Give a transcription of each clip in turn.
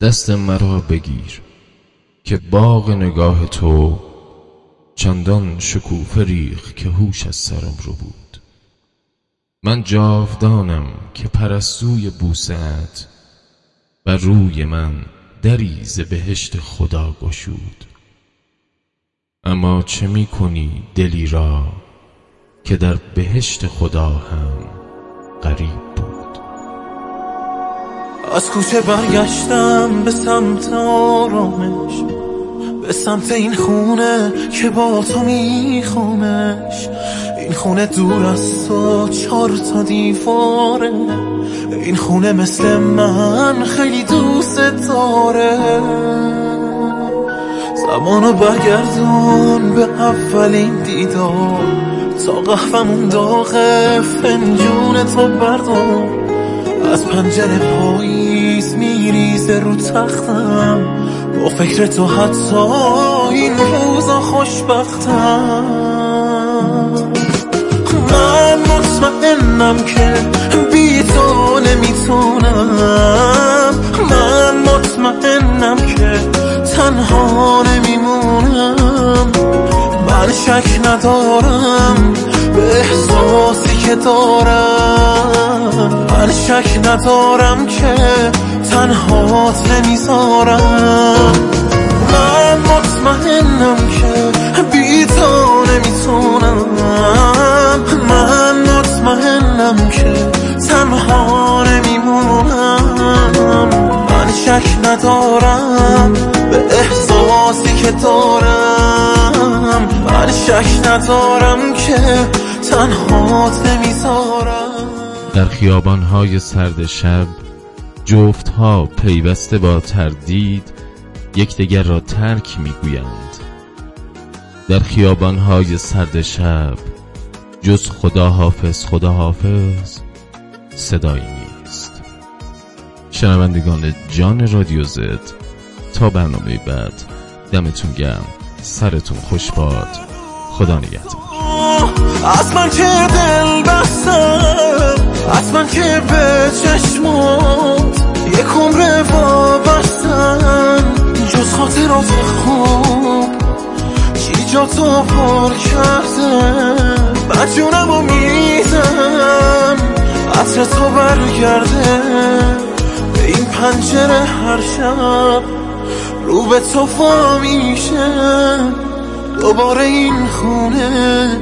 دست مرا بگیر که باغ نگاه تو چندان شکوفه ریخ که هوش از سرم رو بود. من جاودانم که پرستوی بوسهات بر روی من دری ز بهشت خدا گشود. اما چه می کنی دلی را که در بهشت خدا هم غریب بود؟ از کوچه برگشتم به سمت آرامش به سمت این خونه که با تو میخوامش. این خونه دور از تو چهار تا دیواره. این خونه مثل من خیلی دوست داره. زمانو برگردون به اولین دیدار. تا قهومون داغه فنجون تو بردار. از پنجره پاییز میریزه رو تختم. با فکر تو حتی این روزا خوشبختم. من مطمئنم که بی تو نمی‌تونم. من مطمئنم که تنها نمیمونم. من شک ندارم به احساسی که دارم. من شک ندارم که تنهات نمی‌ذارم من مطمئنم که بی تو نمی‌تونم. من مطمئنم که تنها نمیمونم. من شک ندارم به احساسی که دارم. من شک ندارم که تنهات نمی‌ذارم در خیابانهای سرد شب جفتها پیوسته با تردید یکدیگر را ترک می‌گویند. در خیابانهای سرد شب جز خدا حافظ خدا حافظ صدایی نیست. شنوندگان جان رادیو زد تا برنامه بعد. دمتون گرم سرتون خوش باد. خدا نگهدار. از من که دل بستم من که به چشمات یک عمر وابستن جز خاطرات خوب چی جا تو پر کرده بعد جونم و میدم عطر تو برگرده. به این پنجره هر شب رو به تو میشه. دوباره این خونه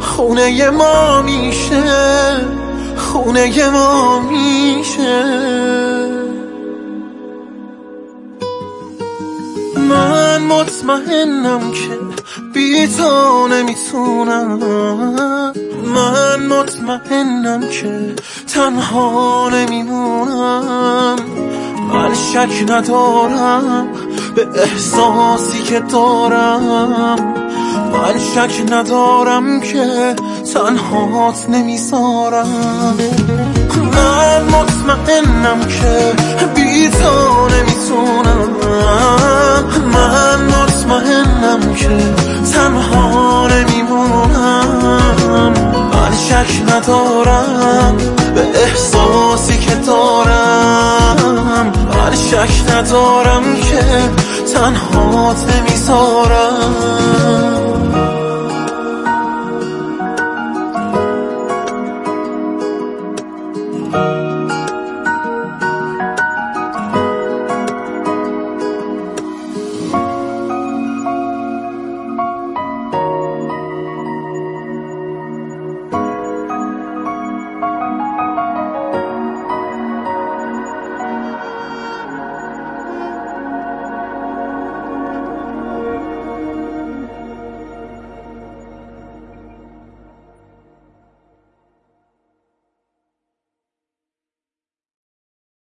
خونه ما میشه. خونه ما میشه. من مطمئنم که بی تو نمی‌تونم. من مطمئنم که تنها نمیمونم. من شک ندارم به احساسی که دارم. من شک ندارم که تنهات نمی‌ذارم من مطمئنم که بی تو من مطمئنم که تنها نمیمونم. من شک ندارم به احساسی که دارم. من شک ندارم که تنهات نمی‌ذارم